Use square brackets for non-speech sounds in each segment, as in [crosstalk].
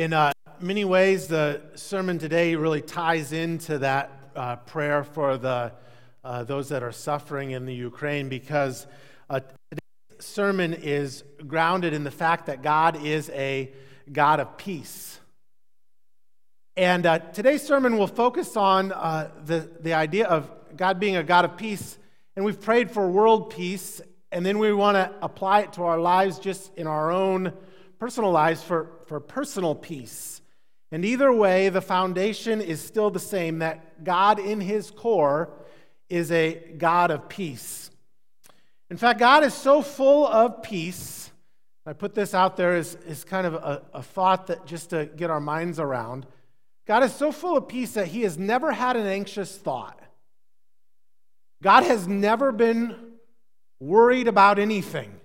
In uh, many ways, the sermon today really ties into that uh, prayer for the, uh, those that are suffering in the Ukraine because uh, today's sermon is grounded in the fact that God is a God of peace. And uh, today's sermon will focus on uh, the, the idea of God being a God of peace. And we've prayed for world peace, and then we want to apply it to our lives just in our own personal lives for, for personal peace. And either way, the foundation is still the same that God, in his core, is a God of peace. In fact, God is so full of peace. I put this out there as, as kind of a, a thought that just to get our minds around. God is so full of peace that he has never had an anxious thought. God has never been worried about anything.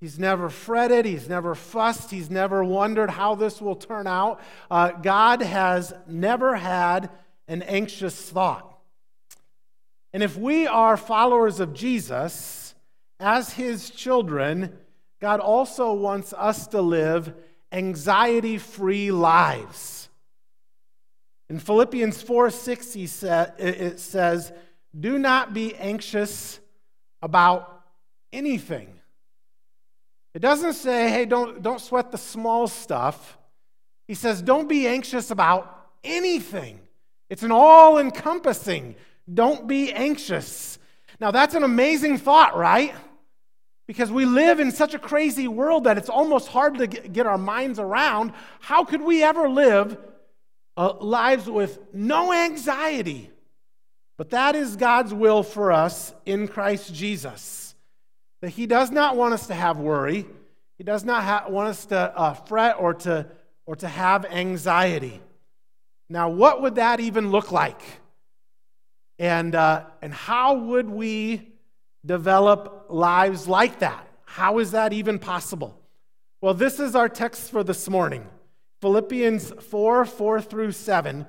He's never fretted, he's never fussed, he's never wondered how this will turn out. Uh, God has never had an anxious thought. And if we are followers of Jesus, as his children, God also wants us to live anxiety free lives. In Philippians 4 6, he sa- it says, Do not be anxious about anything. It doesn't say, hey, don't, don't sweat the small stuff. He says, don't be anxious about anything. It's an all encompassing. Don't be anxious. Now, that's an amazing thought, right? Because we live in such a crazy world that it's almost hard to get our minds around. How could we ever live uh, lives with no anxiety? But that is God's will for us in Christ Jesus. That He does not want us to have worry. He does not ha- want us to uh, fret or to, or to have anxiety. Now, what would that even look like? And, uh, and how would we develop lives like that? How is that even possible? Well, this is our text for this morning. Philippians 4 4 through 7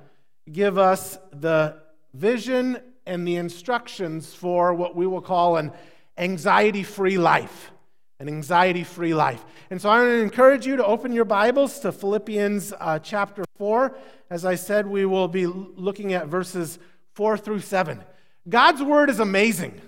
give us the vision and the instructions for what we will call an anxiety free life. An anxiety free life. And so I want to encourage you to open your Bibles to Philippians uh, chapter 4. As I said, we will be looking at verses 4 through 7. God's word is amazing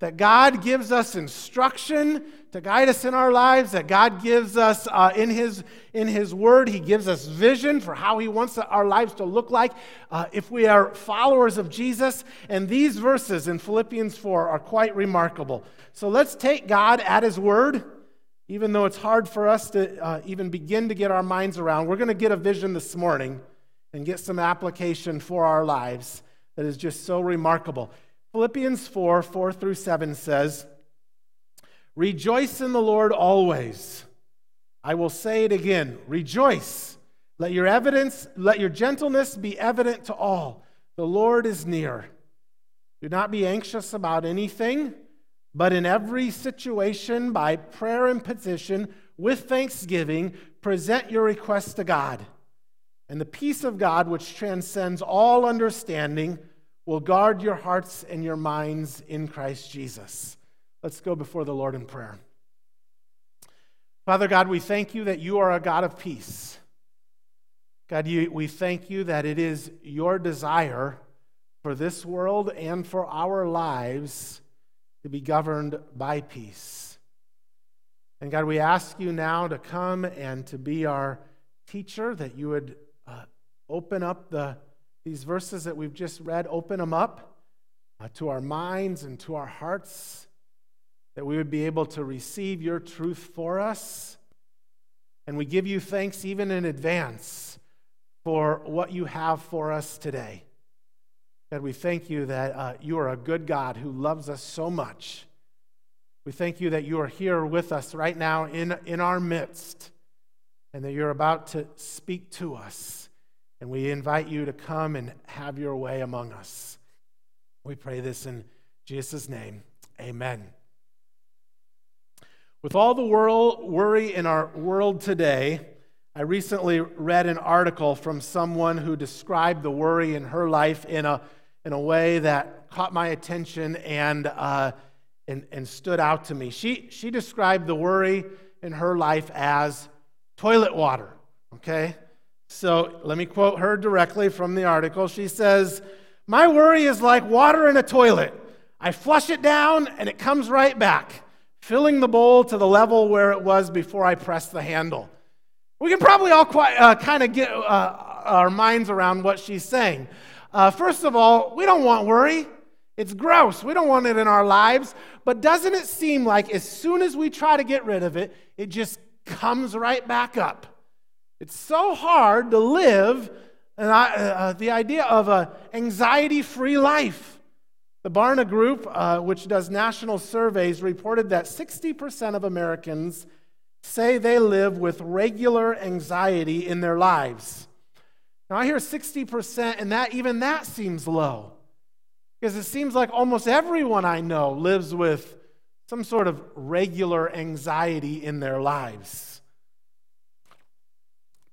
that God gives us instruction to guide us in our lives, that God gives us uh, in, his, in His Word, He gives us vision for how He wants our lives to look like uh, if we are followers of Jesus. And these verses in Philippians 4 are quite remarkable. So let's take God at His Word, even though it's hard for us to uh, even begin to get our minds around. We're going to get a vision this morning and get some application for our lives that is just so remarkable. Philippians 4 4 through 7 says, Rejoice in the Lord always. I will say it again rejoice. Let your evidence, let your gentleness be evident to all. The Lord is near. Do not be anxious about anything, but in every situation, by prayer and petition, with thanksgiving, present your requests to God. And the peace of God, which transcends all understanding, will guard your hearts and your minds in Christ Jesus. Let's go before the Lord in prayer. Father God, we thank you that you are a God of peace. God, you, we thank you that it is your desire for this world and for our lives to be governed by peace. And God, we ask you now to come and to be our teacher, that you would uh, open up the these verses that we've just read, open them up uh, to our minds and to our hearts, that we would be able to receive your truth for us. And we give you thanks even in advance for what you have for us today. God, we thank you that uh, you are a good God who loves us so much. We thank you that you are here with us right now in, in our midst and that you're about to speak to us. And we invite you to come and have your way among us. We pray this in Jesus' name. Amen. With all the world, worry in our world today, I recently read an article from someone who described the worry in her life in a, in a way that caught my attention and, uh, and, and stood out to me. She, she described the worry in her life as toilet water. Okay? So let me quote her directly from the article. She says, My worry is like water in a toilet. I flush it down and it comes right back, filling the bowl to the level where it was before I press the handle. We can probably all quite, uh, kind of get uh, our minds around what she's saying. Uh, first of all, we don't want worry. It's gross. We don't want it in our lives. But doesn't it seem like as soon as we try to get rid of it, it just comes right back up? It's so hard to live uh, uh, the idea of an anxiety free life. The Barna Group, uh, which does national surveys, reported that 60% of Americans say they live with regular anxiety in their lives. Now, I hear 60%, and that, even that seems low. Because it seems like almost everyone I know lives with some sort of regular anxiety in their lives.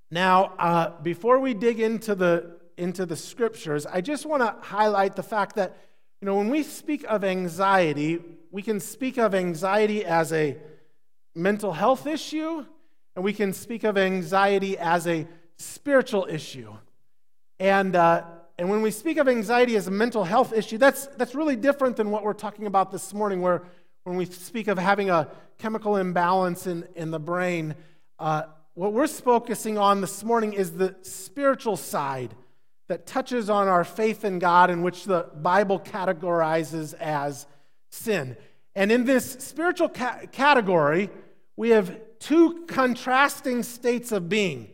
Now, uh, before we dig into the, into the scriptures, I just want to highlight the fact that you know, when we speak of anxiety, we can speak of anxiety as a mental health issue, and we can speak of anxiety as a spiritual issue. And, uh, and when we speak of anxiety as a mental health issue, that's, that's really different than what we're talking about this morning, where when we speak of having a chemical imbalance in, in the brain, uh, what we're focusing on this morning is the spiritual side that touches on our faith in God, in which the Bible categorizes as sin. And in this spiritual ca- category, we have two contrasting states of being.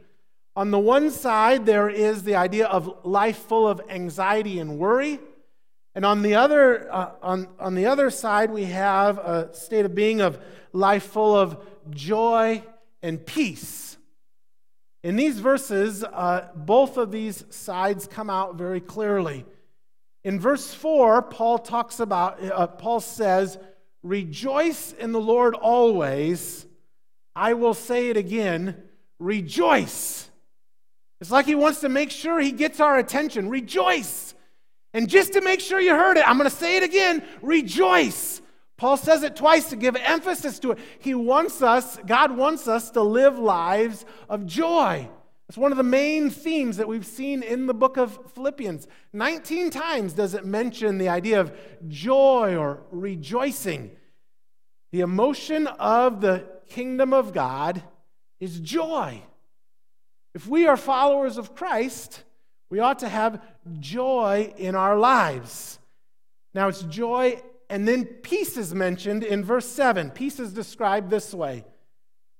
On the one side, there is the idea of life full of anxiety and worry. And on the other, uh, on, on the other side, we have a state of being of life full of joy and peace. In these verses, uh, both of these sides come out very clearly. In verse 4, Paul talks about, uh, Paul says, Rejoice in the Lord always. I will say it again, rejoice. It's like he wants to make sure he gets our attention. Rejoice. And just to make sure you heard it, I'm going to say it again rejoice. Paul says it twice to give emphasis to it. He wants us, God wants us to live lives of joy. It's one of the main themes that we've seen in the book of Philippians. 19 times does it mention the idea of joy or rejoicing. The emotion of the kingdom of God is joy. If we are followers of Christ, we ought to have joy in our lives. Now, it's joy and then peace is mentioned in verse 7. Peace is described this way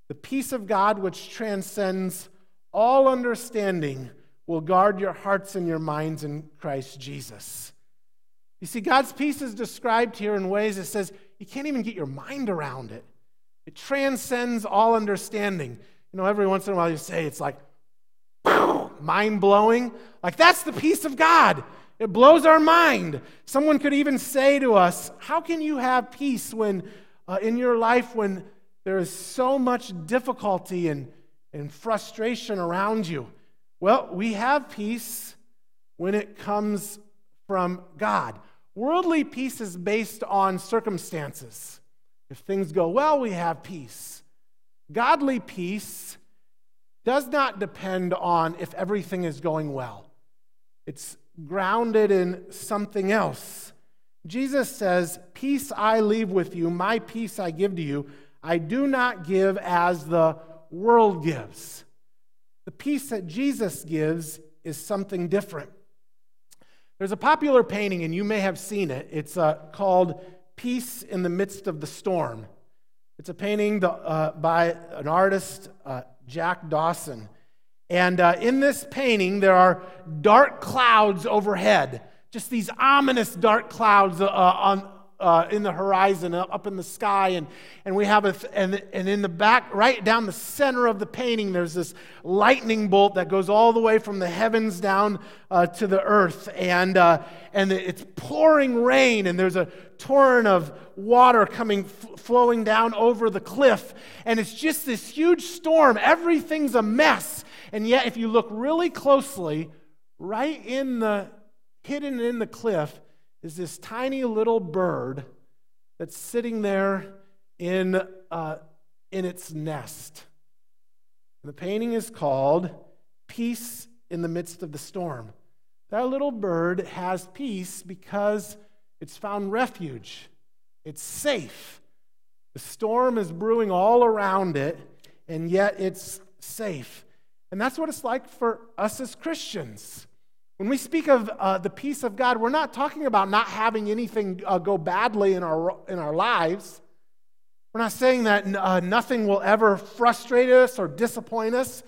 The peace of God, which transcends all understanding, will guard your hearts and your minds in Christ Jesus. You see, God's peace is described here in ways that says you can't even get your mind around it. It transcends all understanding. You know, every once in a while you say it's like mind blowing. Like, that's the peace of God. It blows our mind. Someone could even say to us, How can you have peace when uh, in your life when there is so much difficulty and, and frustration around you? Well, we have peace when it comes from God. Worldly peace is based on circumstances. If things go well, we have peace. Godly peace does not depend on if everything is going well. It's grounded in something else. Jesus says, Peace I leave with you, my peace I give to you. I do not give as the world gives. The peace that Jesus gives is something different. There's a popular painting, and you may have seen it. It's uh, called Peace in the Midst of the Storm. It's a painting uh, by an artist, uh, Jack Dawson. And uh, in this painting, there are dark clouds overhead, just these ominous dark clouds uh, on, uh, in the horizon, up in the sky. And, and we have a, th- and, and in the back, right down the center of the painting, there's this lightning bolt that goes all the way from the heavens down uh, to the earth. And, uh, and it's pouring rain, and there's a torrent of water coming, f- flowing down over the cliff. And it's just this huge storm. Everything's a mess. And yet, if you look really closely, right in the hidden in the cliff is this tiny little bird that's sitting there in, uh, in its nest. The painting is called Peace in the Midst of the Storm. That little bird has peace because it's found refuge, it's safe. The storm is brewing all around it, and yet it's safe. And that's what it's like for us as Christians. When we speak of uh, the peace of God, we're not talking about not having anything uh, go badly in our, in our lives. We're not saying that uh, nothing will ever frustrate us or disappoint us.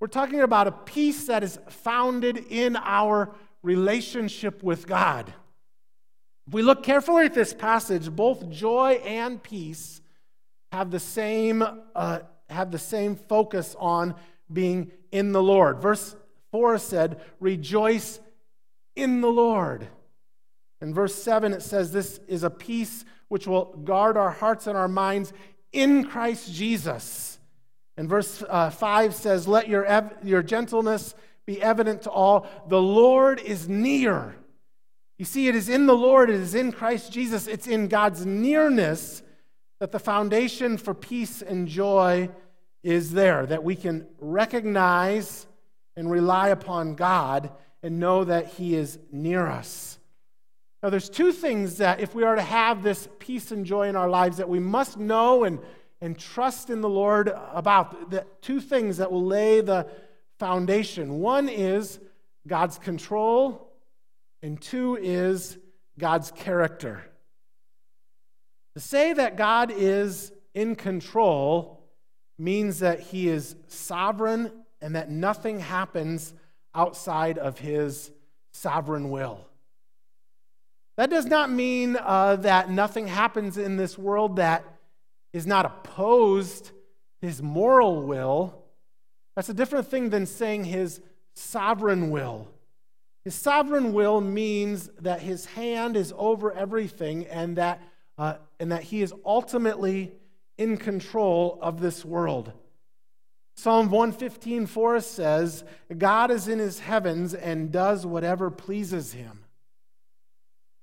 We're talking about a peace that is founded in our relationship with God. If we look carefully at this passage, both joy and peace have the same, uh, have the same focus on being in the Lord. Verse 4 said, Rejoice in the Lord. In verse 7, it says, This is a peace which will guard our hearts and our minds in Christ Jesus. And verse uh, 5 says, Let your, ev- your gentleness be evident to all. The Lord is near. You see, it is in the Lord, it is in Christ Jesus, it's in God's nearness that the foundation for peace and joy is there, that we can recognize and rely upon God and know that He is near us. Now, there's two things that, if we are to have this peace and joy in our lives, that we must know and, and trust in the Lord about. The two things that will lay the foundation. One is God's control, and two is God's character. To say that God is in control means that He is sovereign and that nothing happens outside of His sovereign will. That does not mean uh, that nothing happens in this world that is not opposed his moral will. That's a different thing than saying his sovereign will. His sovereign will means that his hand is over everything and that, uh, and that he is ultimately in control of this world. Psalm 115, 4 says, God is in his heavens and does whatever pleases him.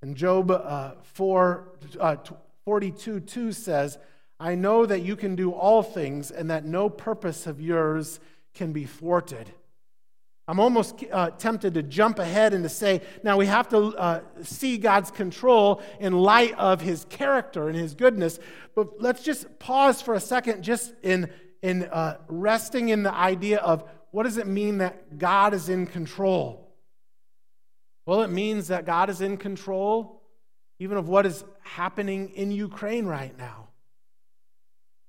And Job uh, 4, uh, 42 2 says, I know that you can do all things and that no purpose of yours can be thwarted. I'm almost uh, tempted to jump ahead and to say, now we have to uh, see God's control in light of his character and his goodness. But let's just pause for a second, just in, in uh, resting in the idea of what does it mean that God is in control? Well, it means that God is in control even of what is happening in Ukraine right now.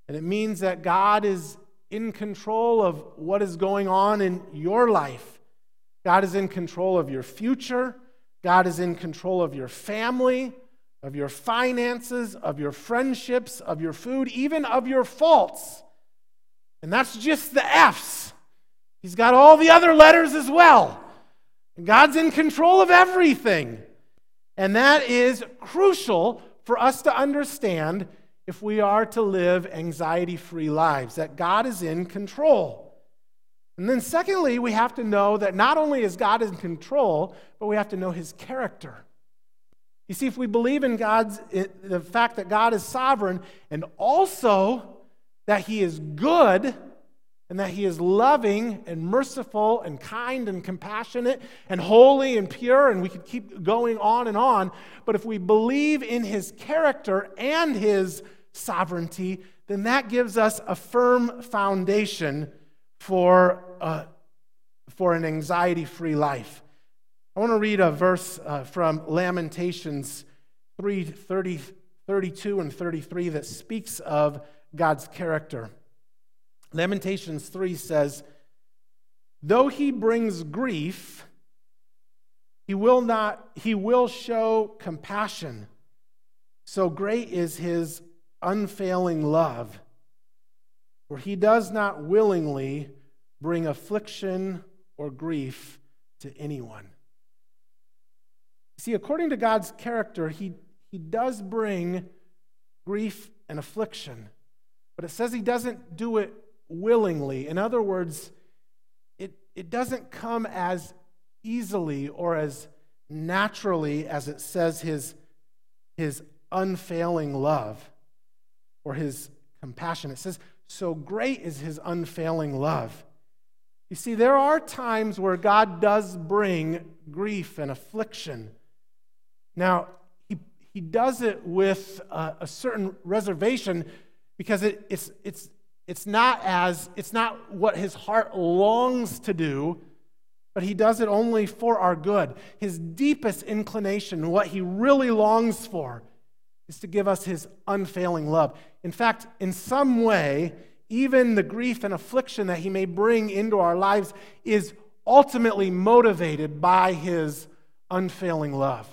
And it means that God is in control of what is going on in your life. God is in control of your future. God is in control of your family, of your finances, of your friendships, of your food, even of your faults. And that's just the F's. He's got all the other letters as well. God's in control of everything. And that is crucial for us to understand if we are to live anxiety free lives, that God is in control. And then, secondly, we have to know that not only is God in control, but we have to know his character. You see, if we believe in God's, the fact that God is sovereign and also that he is good, and that he is loving and merciful and kind and compassionate and holy and pure, and we could keep going on and on. But if we believe in his character and his sovereignty, then that gives us a firm foundation for, uh, for an anxiety free life. I want to read a verse uh, from Lamentations 3 30, 32 and 33 that speaks of God's character. Lamentations 3 says, Though he brings grief, he will not, he will show compassion. So great is his unfailing love, for he does not willingly bring affliction or grief to anyone. See, according to God's character, he, he does bring grief and affliction, but it says he doesn't do it willingly. In other words, it, it doesn't come as easily or as naturally as it says his, his unfailing love or his compassion. It says, so great is his unfailing love. You see, there are times where God does bring grief and affliction. Now, he, he does it with a, a certain reservation because it, it's, it's, it's, not as, it's not what his heart longs to do, but he does it only for our good. His deepest inclination, what he really longs for, is to give us his unfailing love. In fact, in some way, even the grief and affliction that he may bring into our lives is ultimately motivated by his unfailing love.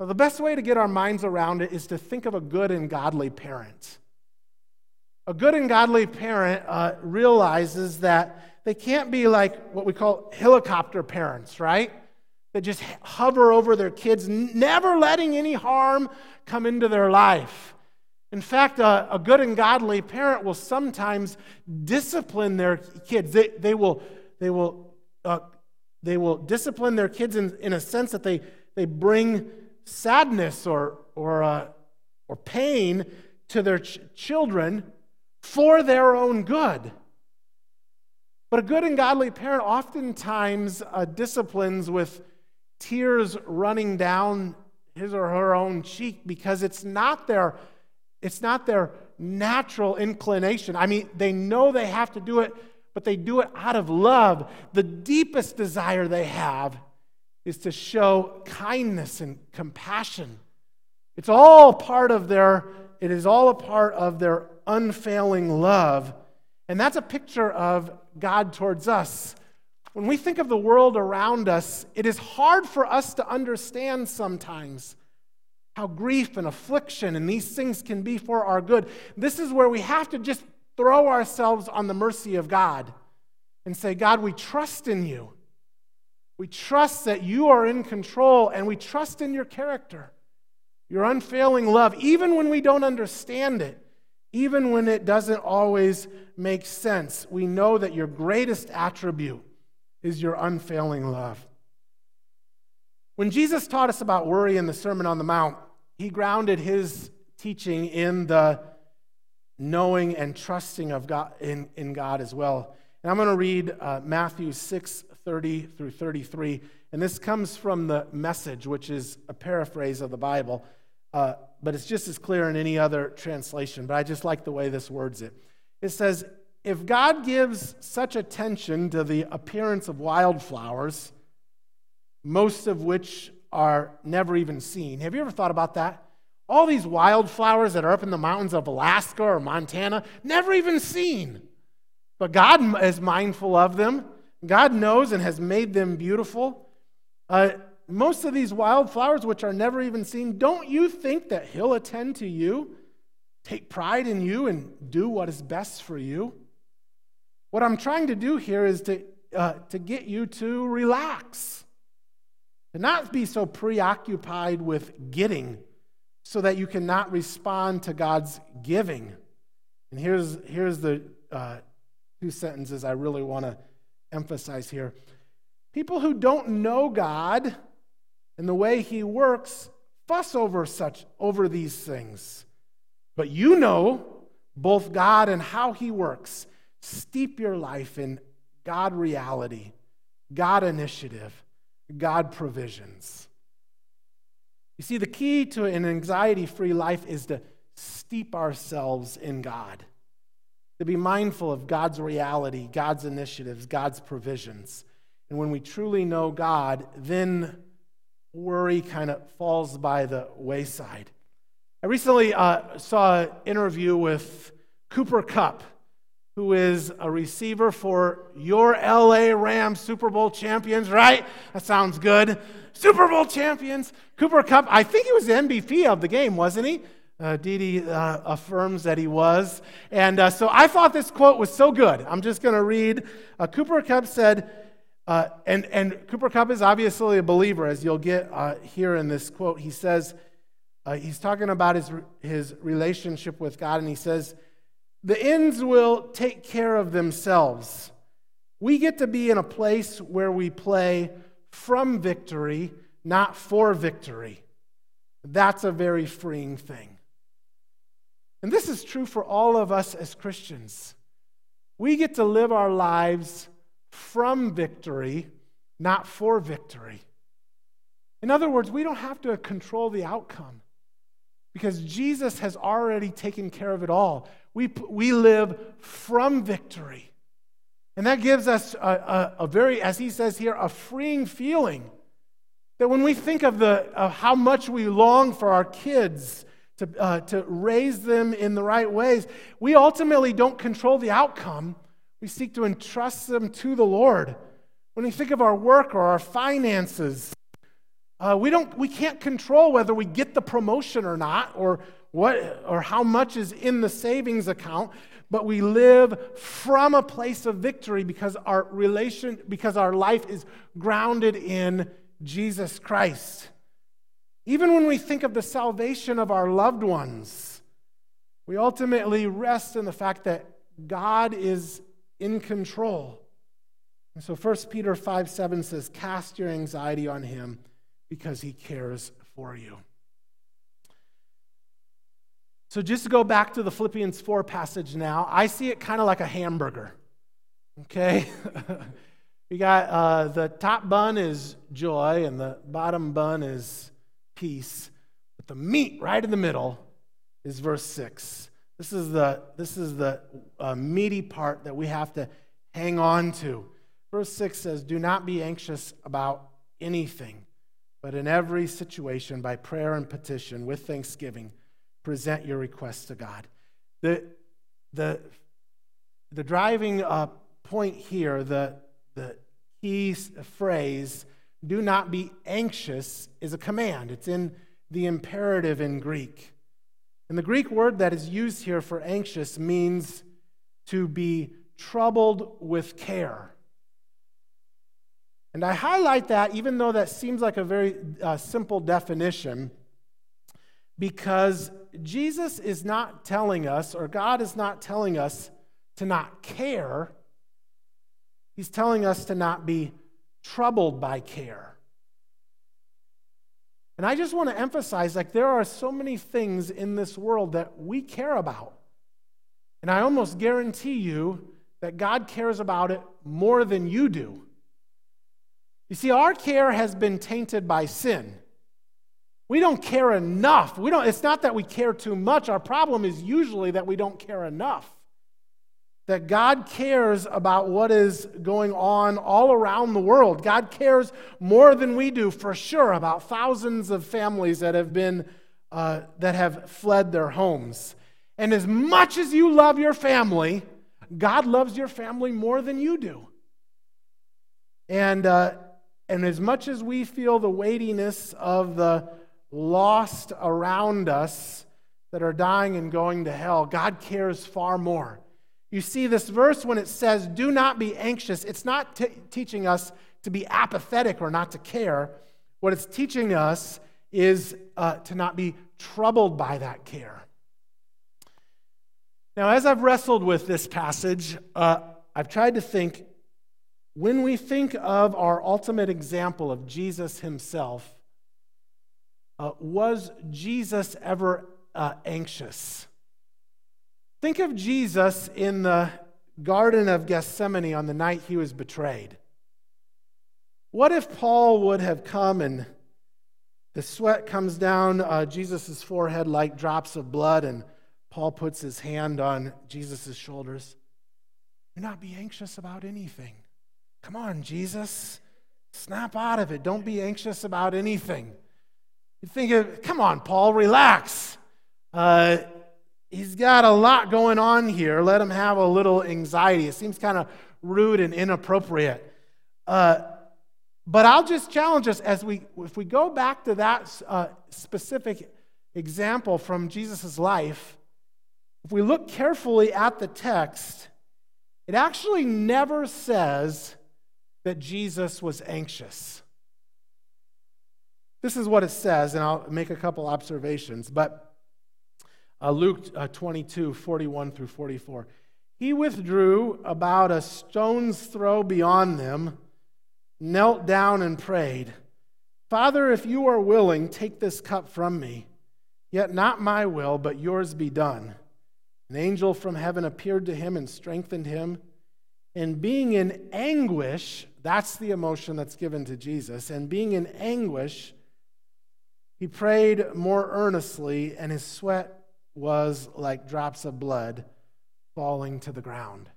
Now, the best way to get our minds around it is to think of a good and godly parent. A good and godly parent uh, realizes that they can't be like what we call helicopter parents, right? That just hover over their kids, never letting any harm come into their life. In fact, a, a, good and godly parent will sometimes discipline their kids. They, they will, they will, uh, they will discipline their kids in, in a sense that they, they bring sadness or, or, uh, or pain to their ch- children for their own good. But a good and godly parent oftentimes uh, disciplines with tears running down his or her own cheek because it's not their it's not their natural inclination. I mean, they know they have to do it, but they do it out of love. The deepest desire they have is to show kindness and compassion. It's all part of their it is all a part of their unfailing love. And that's a picture of God towards us. When we think of the world around us, it is hard for us to understand sometimes how grief and affliction and these things can be for our good. This is where we have to just throw ourselves on the mercy of God and say, God, we trust in you. We trust that you are in control and we trust in your character, your unfailing love, even when we don't understand it, even when it doesn't always make sense. We know that your greatest attribute is your unfailing love. When Jesus taught us about worry in the Sermon on the Mount, he grounded his teaching in the knowing and trusting of God in, in God as well. And I'm going to read uh, Matthew 6 30 through 33. And this comes from the message, which is a paraphrase of the Bible, uh, but it's just as clear in any other translation. But I just like the way this words it. It says, If God gives such attention to the appearance of wildflowers, most of which are never even seen. Have you ever thought about that? All these wildflowers that are up in the mountains of Alaska or Montana, never even seen. But God is mindful of them. God knows and has made them beautiful. Uh, most of these wildflowers, which are never even seen, don't you think that He'll attend to you, take pride in you, and do what is best for you? What I'm trying to do here is to, uh, to get you to relax. To not be so preoccupied with getting so that you cannot respond to God's giving. And here's, here's the uh, two sentences I really want to emphasize here. People who don't know God and the way He works fuss over such over these things. But you know both God and how He works. Steep your life in God reality, God initiative, God provisions. You see, the key to an anxiety free life is to steep ourselves in God, to be mindful of God's reality, God's initiatives, God's provisions. And when we truly know God, then worry kind of falls by the wayside. I recently uh, saw an interview with Cooper Kupp, who is a receiver for your LA Rams Super Bowl champions, right? That sounds good. Super Bowl champions. Cooper Kupp, I think he was the MVP of the game, wasn't he? Uh, Didi uh, affirms that he was. And uh, so I thought this quote was so good. I'm just going to read. Uh, Cooper Kupp said, uh, and, and Cooper Kupp is obviously a believer, as you'll get uh, here in this quote. He says, he's talking about his, his relationship with God, and he says, the ends will take care of themselves. We get to be in a place where we play from victory, not for victory. That's a very freeing thing. And this is true for all of us as Christians. We get to live our lives from victory, not for victory. In other words, we don't have to control the outcome because Jesus has already taken care of it all. We, we live from victory. And that gives us a, a, a, very, as he says here, a freeing feeling. That when we think of, the, of how much we long for our kids to, uh, to raise them in the right ways, we ultimately don't control the outcome. We seek to entrust them to the Lord. When we think of our work or our finances, uh, we, don't, we can't control whether we get the promotion or not, or, what, or how much is in the savings account, but we live from a place of victory because our relation, because our life is grounded in Jesus Christ. Even when we think of the salvation of our loved ones, we ultimately rest in the fact that God is in control. And so 1 Peter 5 7 says, Cast your anxiety on him because he cares for you. So, just to go back to the Philippians 4 passage now, I see it kind of like a hamburger. Okay? [laughs] we got uh, the top bun is joy, and the bottom bun is peace. But the meat right in the middle is verse 6. This is the, this is the uh, meaty part that we have to hang on to. Verse 6 says, Do not be anxious about anything but in every situation, by prayer and petition, with thanksgiving, present your requests to God. The, the, the driving uh, point here, the, the key phrase, do not be anxious, is a command. It's in the imperative in Greek. And the Greek word that is used here for anxious means to be troubled with care. And I highlight that, even though that seems like a very uh, simple definition, because Jesus is not telling us, or God is not telling us to not care. He's telling us to not be troubled by care. And I just want to emphasize like there are so many things in this world that we care about. And I almost guarantee you that God cares about it more than you do. You see, our care has been tainted by sin. We don't care enough. We don't, it's not that we care too much. Our problem is usually that we don't care enough. That God cares about what is going on all around the world. God cares more than we do, for sure, about thousands of families that have been uh, that have fled their homes. And as much as you love your family, God loves your family more than you do. And uh, and as much as we feel the weightiness of the lost around us that are dying and going to hell, God cares far more. You see, this verse, when it says, do not be anxious, it's not t- teaching us to be apathetic or not to care. What it's teaching us is uh, to not be troubled by that care. Now, as I've wrestled with this passage, uh, I've tried to think when we think of our ultimate example of Jesus himself, uh, was Jesus ever uh, anxious? Think of Jesus in the Garden of Gethsemane on the night he was betrayed. What if Paul would have come and the sweat comes down uh, Jesus' forehead like drops of blood, and Paul puts his hand on Jesus' shoulders? Do not be anxious about anything. Come on, Jesus. Snap out of it. Don't be anxious about anything. You think, of, come on, Paul, relax. Uh, he's got a lot going on here. Let him have a little anxiety. It seems kind of rude and inappropriate. Uh, but I'll just challenge us as we, if we go back to that uh, specific example from Jesus' life, if we look carefully at the text, it actually never says that Jesus was anxious. This is what it says, and I'll make a couple observations. But uh, Luke uh, 22, 41 through 44. He withdrew about a stone's throw beyond them, knelt down, and prayed, Father, if you are willing, take this cup from me. Yet not my will, but yours be done. An angel from heaven appeared to him and strengthened him. And being in anguish, that's the emotion that's given to Jesus. And being in anguish, he prayed more earnestly, and his sweat was like drops of blood falling to the ground.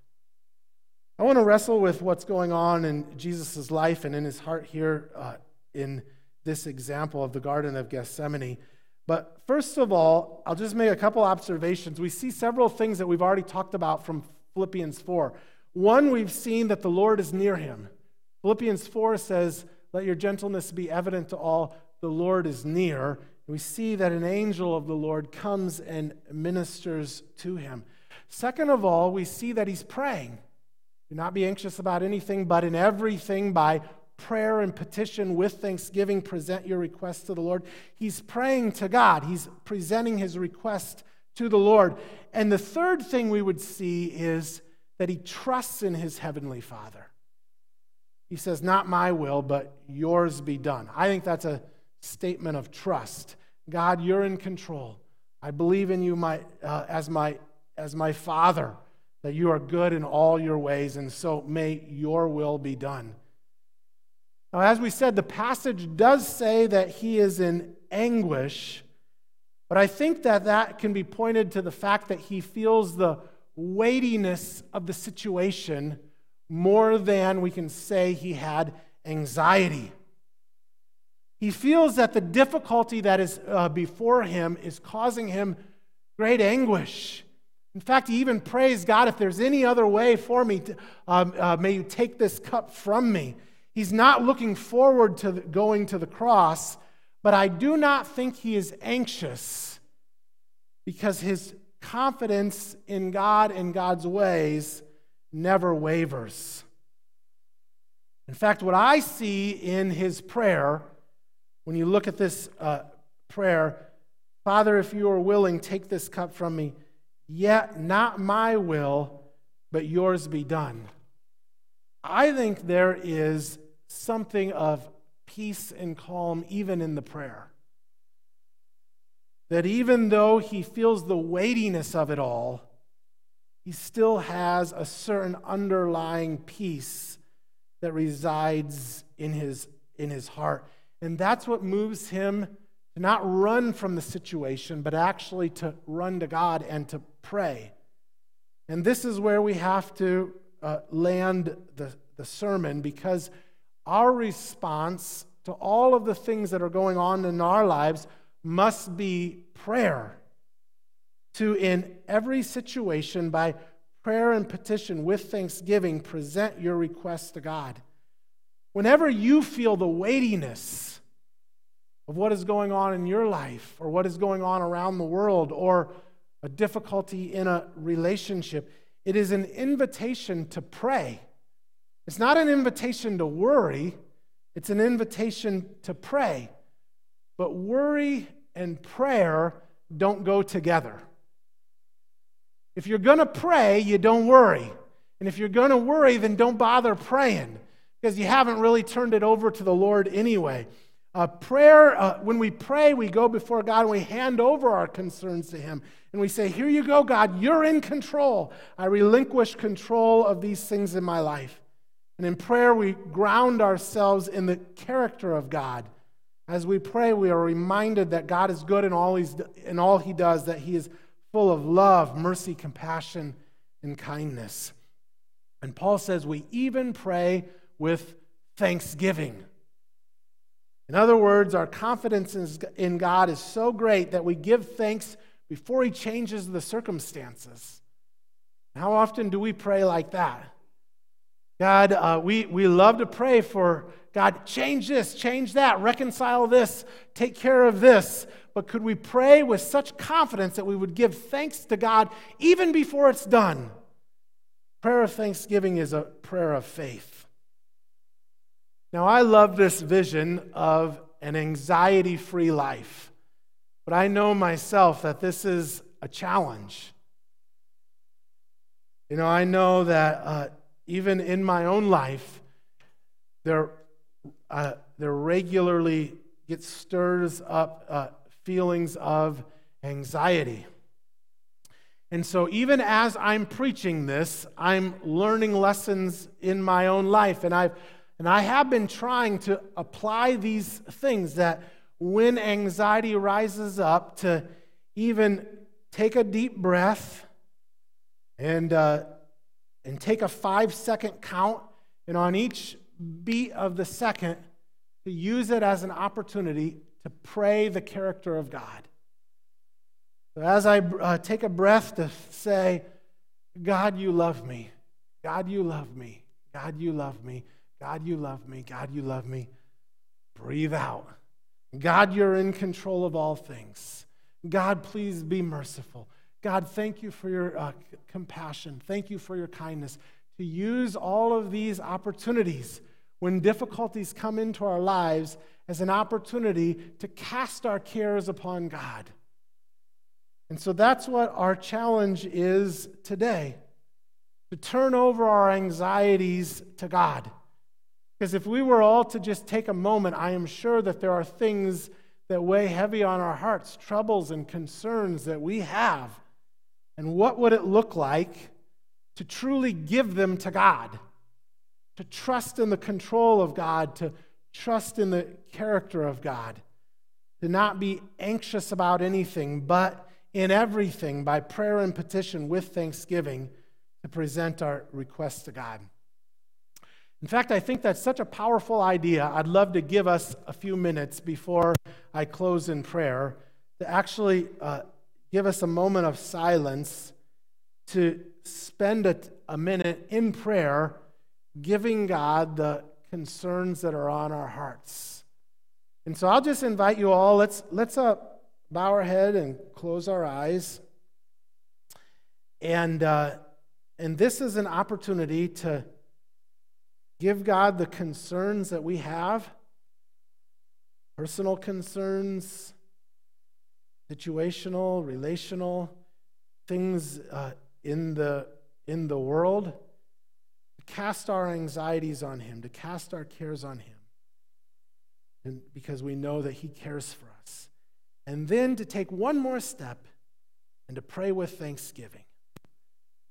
I want to wrestle with what's going on in Jesus' life and in his heart here uh, in this example of the Garden of Gethsemane. But first of all, I'll just make a couple observations. We see several things that we've already talked about from Philippians 4. One, we've seen that the Lord is near him. Philippians 4 says, Let your gentleness be evident to all, the Lord is near. We see that an angel of the Lord comes and ministers to him. Second of all, we see that he's praying. Do not be anxious about anything, but in everything by prayer and petition with thanksgiving, present your request to the Lord. He's praying to God, he's presenting his request to the Lord. And the third thing we would see is that he trusts in his heavenly Father. He says, Not my will, but yours be done. I think that's a statement of trust. God, you're in control. I believe in you my, uh, as, my, as my Father, that you are good in all your ways, and so may your will be done. Now, as we said, the passage does say that he is in anguish, but I think that that can be pointed to the fact that he feels the weightiness of the situation more than we can say he had anxiety. He feels that the difficulty that is uh, before him is causing him great anguish. In fact, he even prays, God, if there's any other way for me, to, um, uh, may you take this cup from me. He's not looking forward to going to the cross, but I do not think he is anxious because his confidence in God and God's ways never wavers. In fact, what I see in his prayer, when you look at this uh, prayer, Father, if you are willing, take this cup from me, yet not my will, but yours be done. I think there is something of peace and calm even in the prayer. That even though he feels the weightiness of it all, he still has a certain underlying peace that resides in his, in his heart. And that's what moves him to not run from the situation, but actually to run to God and to pray. And this is where we have to uh, land the, the sermon because our response to all of the things that are going on in our lives must be prayer. To, in every situation, by prayer and petition with thanksgiving, present your requests to God. Whenever you feel the weightiness of what is going on in your life, or what is going on around the world, or a difficulty in a relationship, it is an invitation to pray. It's not an invitation to worry, it's an invitation to pray. But worry and prayer don't go together. If you're going to pray, you don't worry. And if you're going to worry, then don't bother praying because you haven't really turned it over to the Lord anyway. Uh, prayer, uh, when we pray, we go before God and we hand over our concerns to Him. And we say, Here you go, God, you're in control. I relinquish control of these things in my life. And in prayer, we ground ourselves in the character of God. As we pray, we are reminded that God is good in all, he's, in all He does, that He is full of love, mercy, compassion, and kindness. And Paul says we even pray with thanksgiving. In other words, our confidence in God is so great that we give thanks before He changes the circumstances. How often do we pray like that? God, uh, we, we love to pray for God, change this, change that, reconcile this, take care of this. But could we pray with such confidence that we would give thanks to God even before it's done? Prayer of thanksgiving is a prayer of faith. Now, I love this vision of an anxiety free life, but I know myself that this is a challenge. You know, I know that. Uh, even in my own life, there, uh, there regularly get stirs up uh, feelings of anxiety. And so, even as I'm preaching this, I'm learning lessons in my own life. And, I've, and I have been trying to apply these things that when anxiety rises up, to even take a deep breath and, uh, and take a five second count. And on each beat of the second, to use it as an opportunity to pray the character of God. So as I uh, take a breath to say, God, you love me. God, you love me. God, you love me. God, you love me. God, you love me. Breathe out. God, you're in control of all things. God, please be merciful. God, thank you for your uh, compassion. Thank you for your kindness. To use all of these opportunities when difficulties come into our lives as an opportunity to cast our cares upon God. And so that's what our challenge is today to turn over our anxieties to God. Because if we were all to just take a moment, I am sure that there are things that weigh heavy on our hearts, troubles and concerns that we have. And what would it look like to truly give them to God? To trust in the control of God, to trust in the character of God, to not be anxious about anything, but in everything by prayer and petition with thanksgiving to present our requests to God. In fact, I think that's such a powerful idea. I'd love to give us a few minutes before I close in prayer to actually uh, give us a moment of silence to spend a, a minute in prayer giving God the concerns that are on our hearts. And so I'll just invite you all, let's, let's uh, bow our head and close our eyes. And, uh, and this is an opportunity to give God the concerns that we have personal concerns, situational, relational, things uh, in, the, in the world. Cast our anxieties on Him, to cast our cares on Him. And because we know that He cares for us and then to take one more step and to pray with thanksgiving.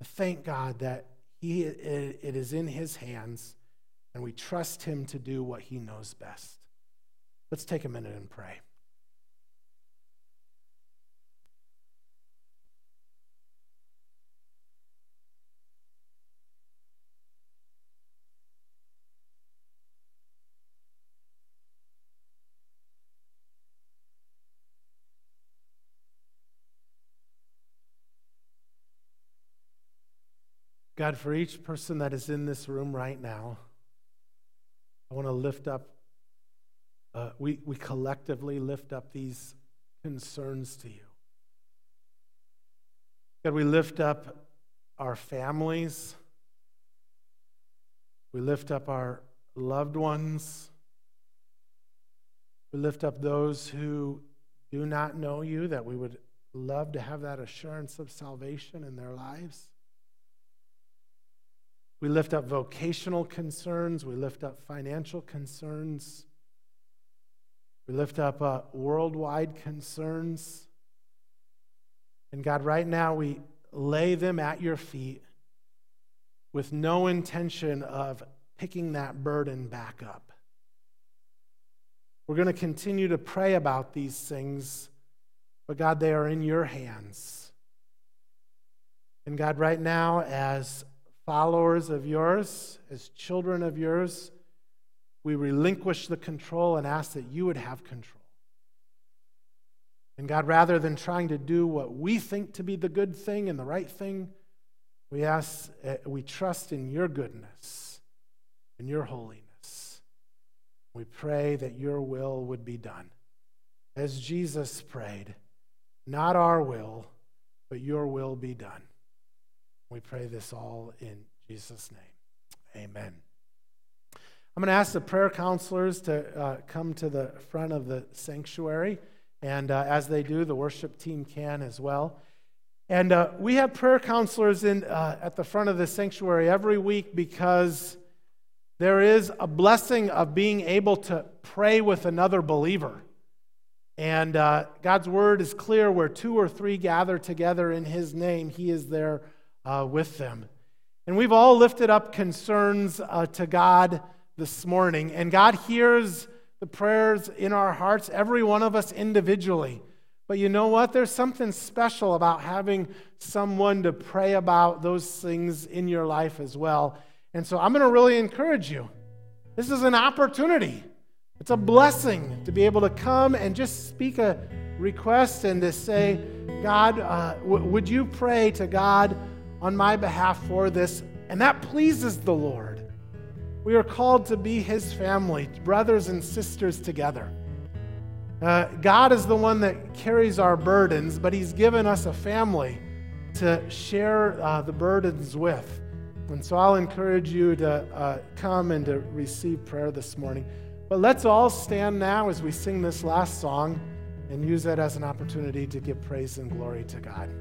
To thank God that he, it is in His hands and we trust Him to do what He knows best. Let's take a minute and pray. God, for each person that is in this room right now, I want to lift up, uh, we, we collectively lift up these concerns to you. God, we lift up our families, we lift up our loved ones, we lift up those who do not know you, that we would love to have that assurance of salvation in their lives. We lift up vocational concerns. We lift up financial concerns. We lift up uh, worldwide concerns. And God, right now we lay them at your feet with no intention of picking that burden back up. We're going to continue to pray about these things, but God, they are in your hands. And God, right now, as followers of yours, as children of yours, we relinquish the control and ask that you would have control. And God, rather than trying to do what we think to be the good thing and the right thing, we ask, uh, we trust in your goodness and your holiness. We pray that your will would be done. As Jesus prayed, not our will, but your will be done. We pray this all in Jesus' name. Amen. I'm going to ask the prayer counselors to uh, come to the front of the sanctuary. And uh, as they do, the worship team can as well. And uh, we have prayer counselors in, uh, at the front of the sanctuary every week because there is a blessing of being able to pray with another believer. And uh, God's word is clear where two or three gather together in his name, he is there uh, with them. And we've all lifted up concerns uh, to God this morning, and God hears the prayers in our hearts, every one of us individually. But you know what? There's something special about having someone to pray about those things in your life as well. And so I'm going to really encourage you. This is an opportunity. It's a blessing to be able to come and just speak a request and to say, God, uh, w- would you pray to God on my behalf for this? And that pleases the Lord. We are called to be his family, brothers and sisters together. Uh, God is the one that carries our burdens, but He's given us a family to share uh, the burdens with. And so I'll encourage you to uh, come and to receive prayer this morning. But let's all stand now as we sing this last song and use that as an opportunity to give praise and glory to God.